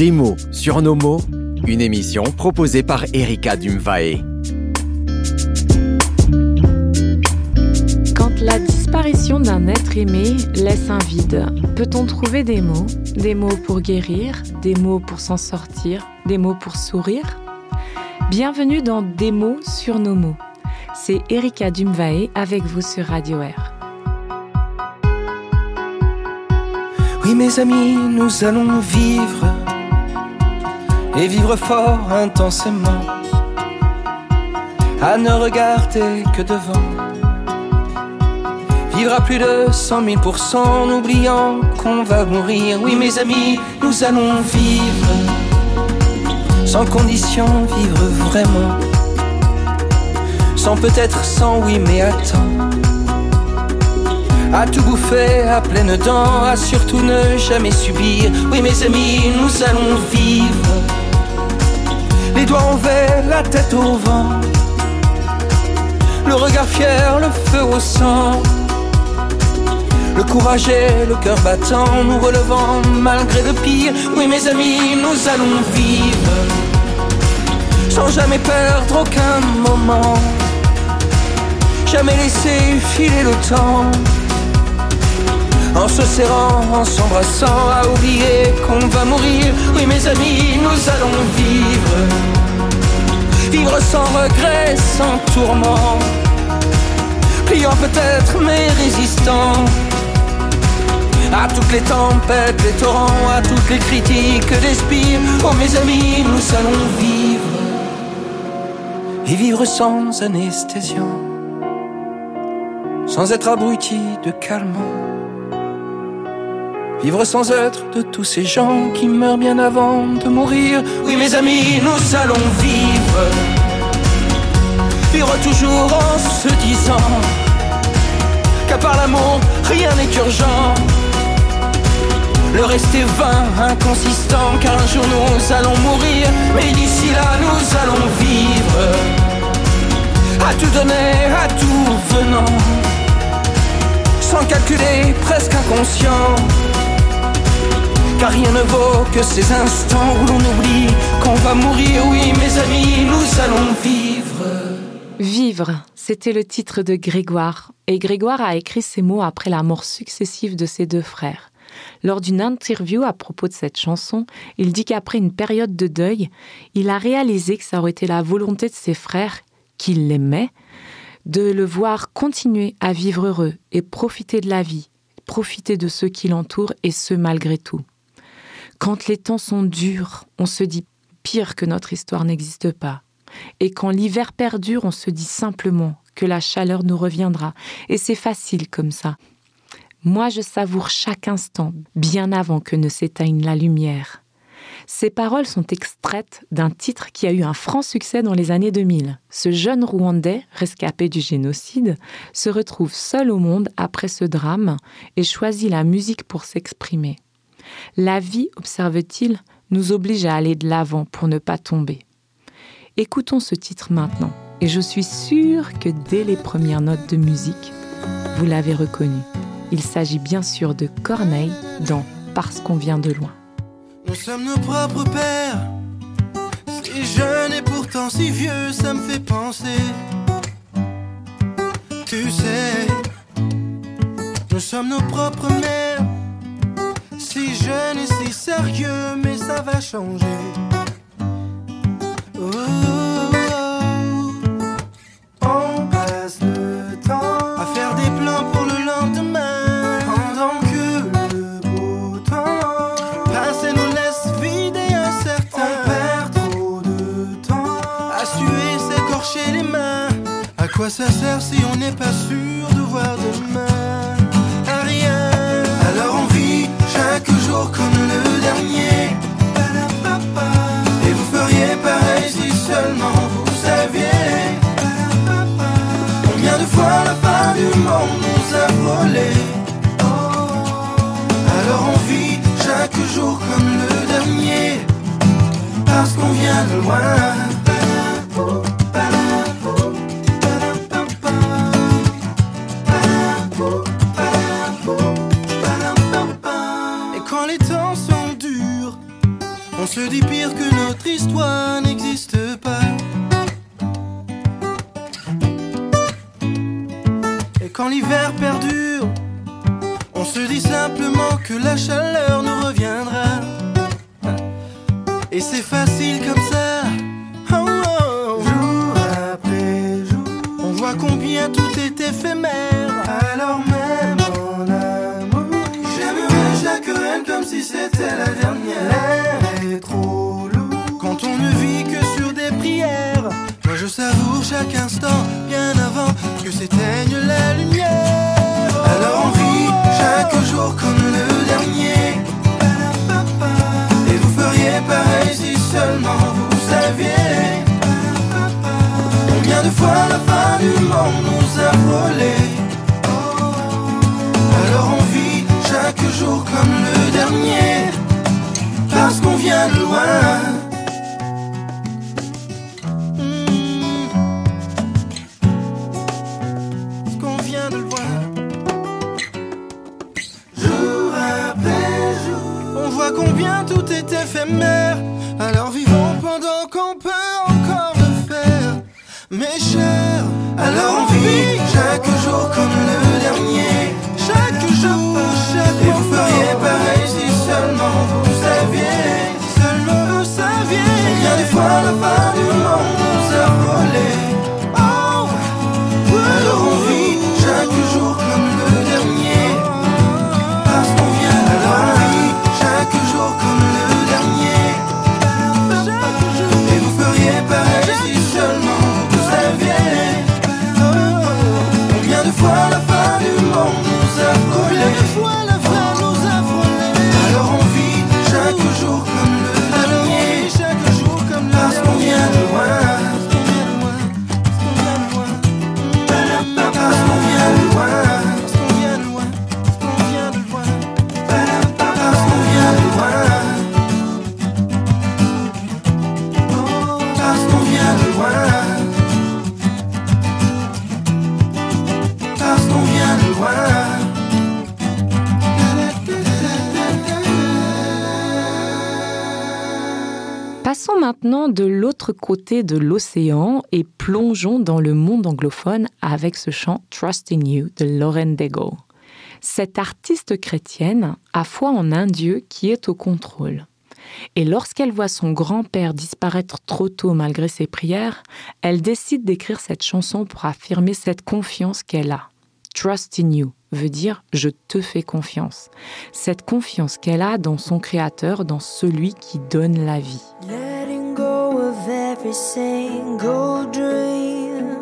Des mots sur nos mots, une émission proposée par Erika Dumvae. Quand la disparition d'un être aimé laisse un vide, peut-on trouver des mots? Des mots pour guérir, des mots pour s'en sortir, des mots pour sourire? Bienvenue dans Des mots sur nos mots. C'est Erika Dumvae avec vous sur Radio Air. Oui mes amis, nous allons vivre et vivre fort intensément, à ne regarder que devant. Vivre à plus de cent mille en oubliant qu'on va mourir. Oui mes amis, nous allons vivre sans condition, vivre vraiment. Sans peut-être sans oui mais attends. À tout bouffer à pleines dents, à surtout ne jamais subir. Oui mes amis, nous allons vivre les doigts envers, la tête au vent, le regard fier, le feu au sang, le courage et le cœur battant, nous relevant malgré le pire. Oui mes amis, nous allons vivre sans jamais perdre aucun moment, jamais laisser filer le temps. Se serrant, en s'embrassant, à oublier qu'on va mourir. Oui mes amis, nous allons vivre. Vivre sans regret, sans tourment. Pliant peut-être mais résistant. À toutes les tempêtes, les torrents, à toutes les critiques d'espire. Oh mes amis, nous allons vivre. Et vivre sans anesthésion. Sans être abruti de calmant Vivre sans être de tous ces gens qui meurent bien avant de mourir. Oui, mes amis, nous allons vivre. Vivre toujours en se disant qu'à part l'amour, rien n'est urgent. Le reste est vain, inconsistant, car un jour nous allons mourir. Mais d'ici là, nous allons vivre. À tout donner, à tout venant. Sans calculer, presque inconscient car rien ne vaut que ces instants où l'on oublie qu'on va mourir. Oui, mes amis, nous allons vivre. Vivre, c'était le titre de Grégoire. Et Grégoire a écrit ces mots après la mort successive de ses deux frères. Lors d'une interview à propos de cette chanson, il dit qu'après une période de deuil, il a réalisé que ça aurait été la volonté de ses frères, qu'il l'aimait, de le voir continuer à vivre heureux et profiter de la vie, profiter de ceux qui l'entourent et ce malgré tout. Quand les temps sont durs, on se dit pire que notre histoire n'existe pas. Et quand l'hiver perdure, on se dit simplement que la chaleur nous reviendra. Et c'est facile comme ça. Moi, je savoure chaque instant, bien avant que ne s'éteigne la lumière. Ces paroles sont extraites d'un titre qui a eu un franc succès dans les années 2000. Ce jeune Rwandais, rescapé du génocide, se retrouve seul au monde après ce drame et choisit la musique pour s'exprimer. La vie, observe-t-il, nous oblige à aller de l'avant pour ne pas tomber. Écoutons ce titre maintenant, et je suis sûre que dès les premières notes de musique, vous l'avez reconnu. Il s'agit bien sûr de Corneille dans Parce qu'on vient de loin. Nous sommes nos propres pères, si jeunes et pourtant si vieux, ça me fait penser. Tu sais, nous sommes nos propres mères si jeune et si sérieux, mais ça va changer. Oh, on passe le temps à faire des plans pour le lendemain. Pendant que le beau temps passe et nous laisse vide et incertain. On perd trop de temps à suer, s'écorcher les mains. À quoi ça sert si on n'est pas sûr de voir demain? Chaque jour comme le dernier. Et vous feriez pareil si seulement vous saviez. Combien de fois la fin du monde nous a volé. Alors on vit chaque jour comme le dernier. Parce qu'on vient de loin. Dit pire que notre histoire n'existe pas. Et quand l'hiver perdure, on se dit simplement que la chaleur comme le dernier. Et vous feriez pareil si seulement vous saviez. Combien de fois la fin du monde nous a frôlés Alors on vit chaque jour comme le dernier. Parce qu'on vient de loin combien tout est éphémère. Alors vivons pendant qu'on peut encore le faire. Mes chers, alors maintenant de l'autre côté de l'océan et plongeons dans le monde anglophone avec ce chant Trust in You de Lauren Daigle. Cette artiste chrétienne a foi en un Dieu qui est au contrôle. Et lorsqu'elle voit son grand-père disparaître trop tôt malgré ses prières, elle décide d'écrire cette chanson pour affirmer cette confiance qu'elle a. Trust in you veut dire je te fais confiance. Cette confiance qu'elle a dans son créateur, dans celui qui donne la vie. Every single dream.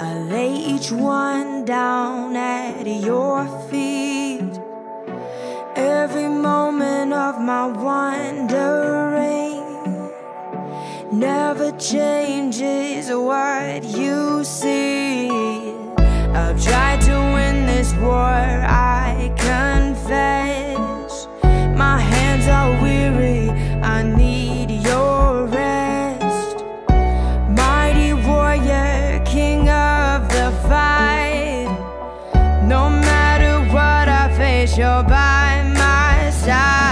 I lay each one down at your feet. Every moment of my wandering never changes what you see. I've tried to win this war, I you're by my side.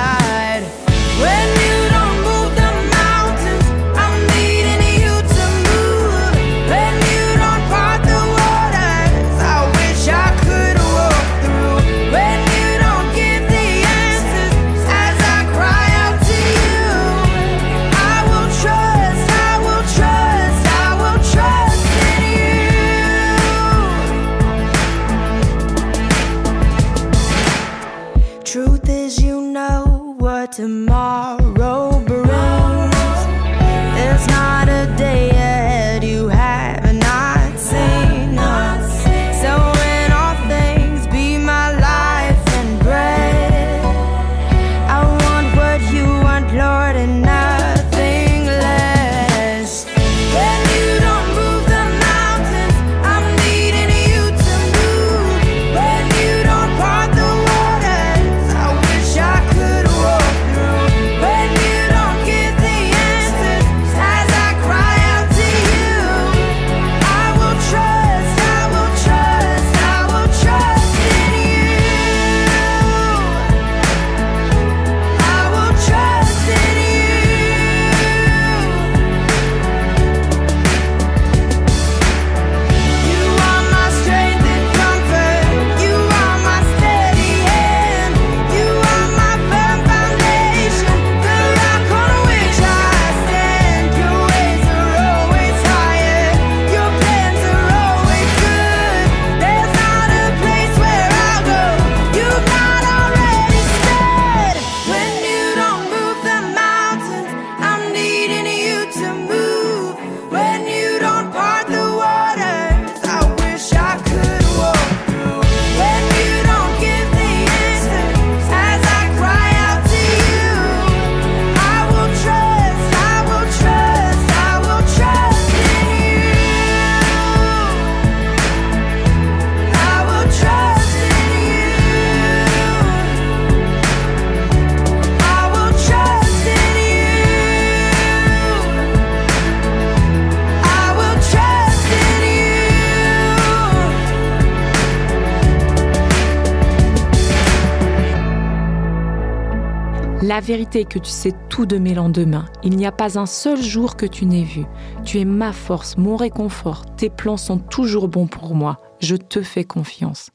La vérité est que tu sais tout de mes lendemains. Il n'y a pas un seul jour que tu n'aies vu. Tu es ma force, mon réconfort. Tes plans sont toujours bons pour moi. Je te fais confiance.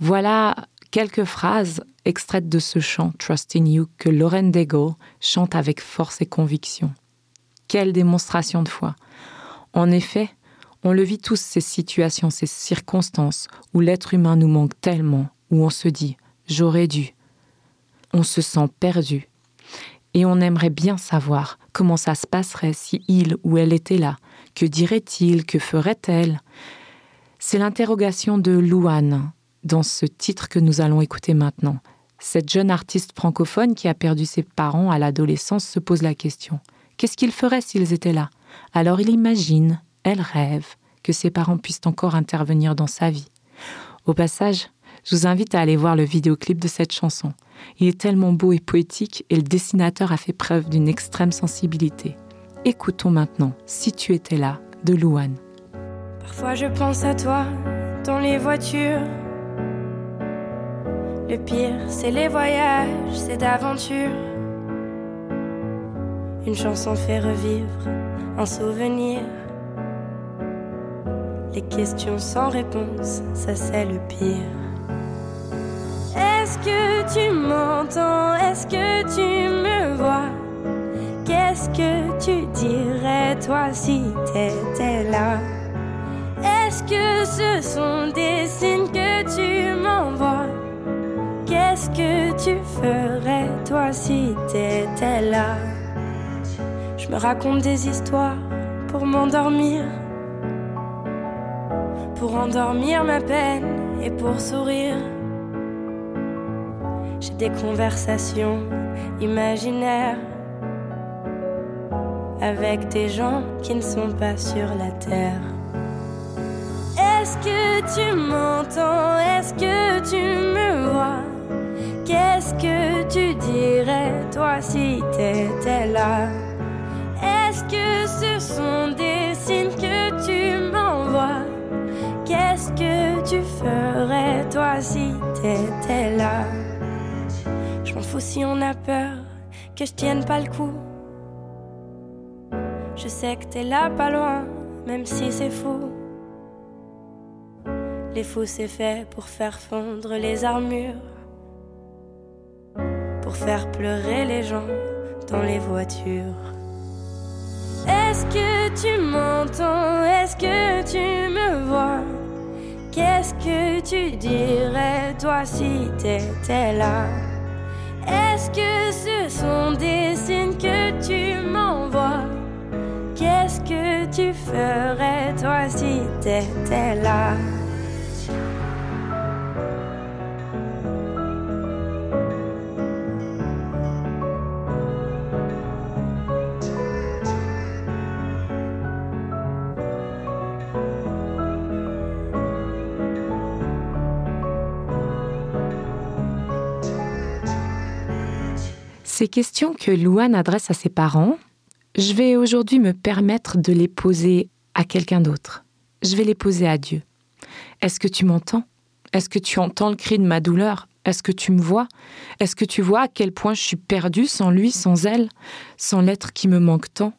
Voilà quelques phrases extraites de ce chant Trust in You que Lauren Daigle chante avec force et conviction. Quelle démonstration de foi. En effet, on le vit tous ces situations, ces circonstances où l'être humain nous manque tellement, où on se dit j'aurais dû. On se sent perdu. Et on aimerait bien savoir comment ça se passerait si il ou elle était là. Que dirait-il? Que ferait-elle? C'est l'interrogation de Louane dans ce titre que nous allons écouter maintenant. Cette jeune artiste francophone qui a perdu ses parents à l'adolescence se pose la question. Qu'est-ce qu'il ferait s'ils étaient là? Alors il imagine, elle rêve, que ses parents puissent encore intervenir dans sa vie. Au passage, je vous invite à aller voir le vidéoclip de cette chanson. Il est tellement beau et poétique et le dessinateur a fait preuve d'une extrême sensibilité. Écoutons maintenant Si tu étais là de Louane. Parfois je pense à toi dans les voitures. Le pire, c'est les voyages, c'est d'aventure. Une chanson fait revivre un souvenir. Les questions sans réponse, ça c'est le pire. Est-ce que tu m'entends? Est-ce que tu me vois? Qu'est-ce que tu dirais toi si t'étais là? Est-ce que ce sont des signes que tu m'envoies? Qu'est-ce que tu ferais toi si t'étais là? Je me raconte des histoires pour m'endormir. Pour endormir ma peine et pour sourire. J'ai des conversations imaginaires avec des gens qui ne sont pas sur la terre. Est-ce que tu m'entends? Est-ce que tu me vois? Qu'est-ce que tu dirais toi si t'étais là? Est-ce que ce sont des signes que tu m'envoies? Qu'est-ce que tu ferais toi si t'étais là? M'en fous si on a peur que je tienne pas le coup. Je sais que t'es là pas loin, même si c'est fou. Les fous c'est fait pour faire fondre les armures, pour faire pleurer les gens dans les voitures. Est-ce que tu m'entends? Est-ce que tu me vois? Qu'est-ce que tu dirais toi si t'étais là? Est-ce que ce sont des signes que tu m'envoies? Qu'est-ce que tu ferais toi si t'étais là? Ces questions que Louane adresse à ses parents, je vais aujourd'hui me permettre de les poser à quelqu'un d'autre. Je vais les poser à Dieu. Est-ce que tu m'entends? Est-ce que tu entends le cri de ma douleur? Est-ce que tu me vois? Est-ce que tu vois à quel point je suis perdue sans lui, sans elle, sans l'être qui me manque tant?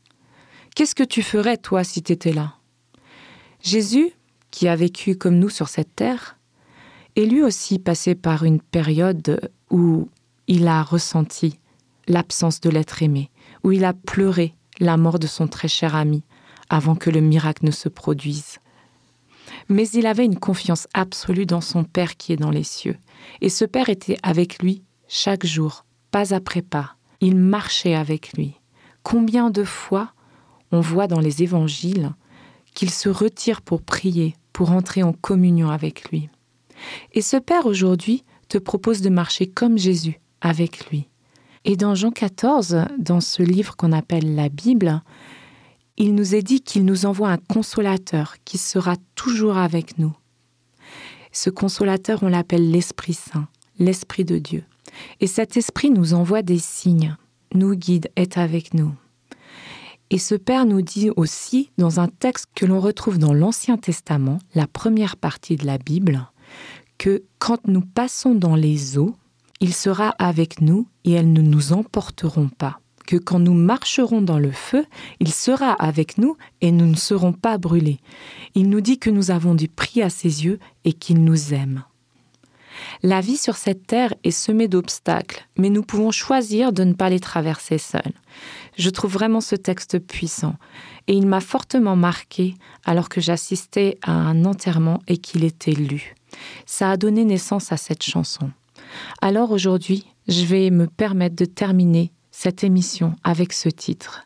Qu'est-ce que tu ferais, toi, si tu étais là? Jésus, qui a vécu comme nous sur cette terre, est lui aussi passé par une période où il a ressenti l'absence de l'être aimé, où il a pleuré la mort de son très cher ami avant que le miracle ne se produise. Mais il avait une confiance absolue dans son Père qui est dans les cieux, et ce Père était avec lui chaque jour, pas après pas. Il marchait avec lui. Combien de fois on voit dans les évangiles qu'il se retire pour prier, pour entrer en communion avec lui. Et ce Père aujourd'hui te propose de marcher comme Jésus avec lui. Et dans Jean 14, dans ce livre qu'on appelle la Bible, il nous est dit qu'il nous envoie un consolateur qui sera toujours avec nous. Ce consolateur, on l'appelle l'Esprit Saint, l'Esprit de Dieu. Et cet Esprit nous envoie des signes, nous guide, est avec nous. Et ce Père nous dit aussi, dans un texte que l'on retrouve dans l'Ancien Testament, la première partie de la Bible, que quand nous passons dans les eaux, il sera avec nous et elles ne nous emporteront pas. Que quand nous marcherons dans le feu, il sera avec nous et nous ne serons pas brûlés. Il nous dit que nous avons du prix à ses yeux et qu'il nous aime. La vie sur cette terre est semée d'obstacles, mais nous pouvons choisir de ne pas les traverser seuls. Je trouve vraiment ce texte puissant et il m'a fortement marqué alors que j'assistais à un enterrement et qu'il était lu. Ça a donné naissance à cette chanson. Alors aujourd'hui, je vais me permettre de terminer cette émission avec ce titre,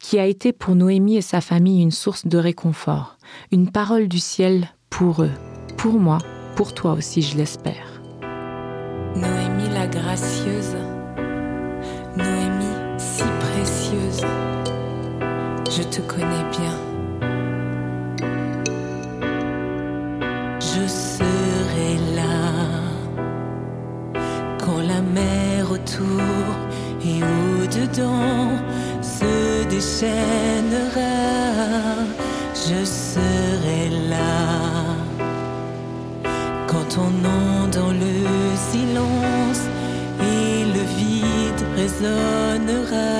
qui a été pour Noémie et sa famille une source de réconfort, une parole du ciel pour eux, pour moi, pour toi aussi, je l'espère. Noémie la gracieuse, Noémie si précieuse, je te connais bien. Et au-dedans se déchaînera. Je serai là quand ton nom dans le silence et le vide résonnera.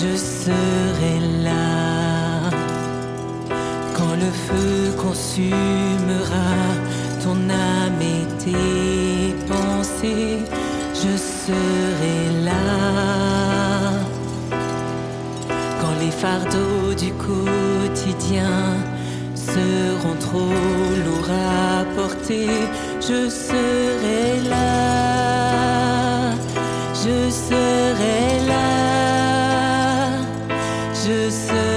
Je serai là quand le feu consumera ton âme et tes pensées. Serai là quand les fardeaux du quotidien seront trop lourds à porter. Je serai là, je serai là, je serai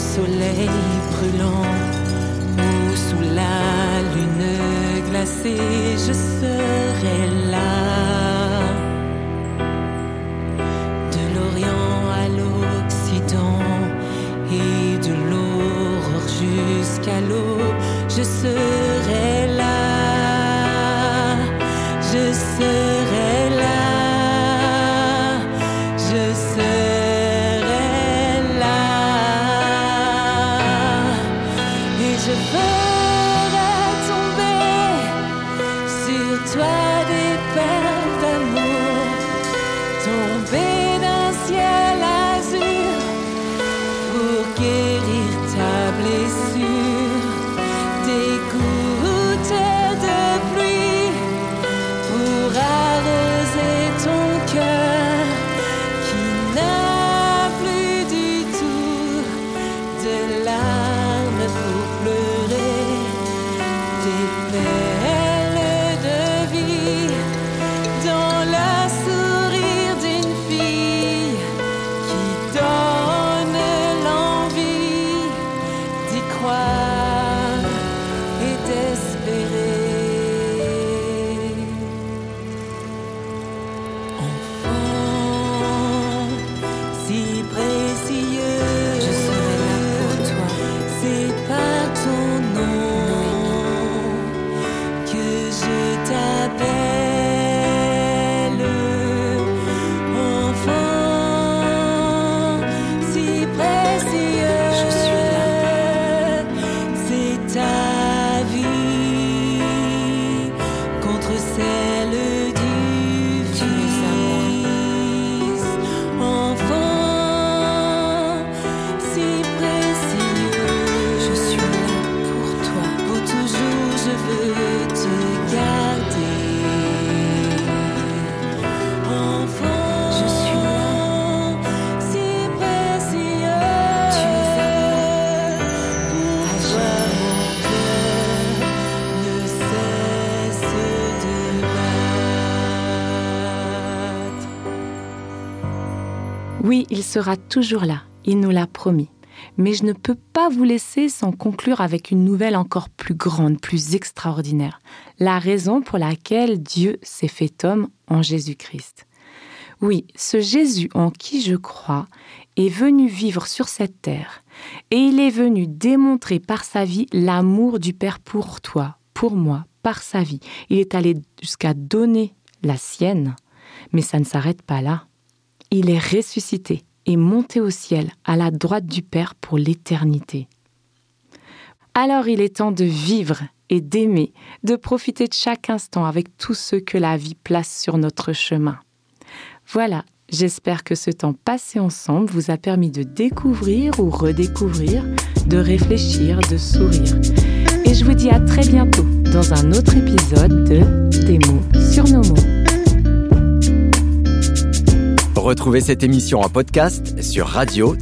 soleil brûlant ou sous la lune glacée, je serai là. De l'Orient à l'Occident et de l'aurore jusqu'à l'aube, je serai là. Je serai il sera toujours là, il nous l'a promis. Mais je ne peux pas vous laisser sans conclure avec une nouvelle encore plus grande, plus extraordinaire. La raison pour laquelle Dieu s'est fait homme en Jésus-Christ. Oui, ce Jésus en qui je crois est venu vivre sur cette terre et il est venu démontrer par sa vie l'amour du Père pour toi, pour moi, par sa vie. Il est allé jusqu'à donner la sienne, mais ça ne s'arrête pas là il est ressuscité et monté au ciel à la droite du Père pour l'éternité. Alors il est temps de vivre et d'aimer, de profiter de chaque instant avec tous ceux que la vie place sur notre chemin. Voilà, j'espère que ce temps passé ensemble vous a permis de découvrir ou redécouvrir, de réfléchir, de sourire. Et je vous dis à très bientôt dans un autre épisode de Des mots sur nos mots. Retrouvez cette émission en podcast sur radio-r.ch.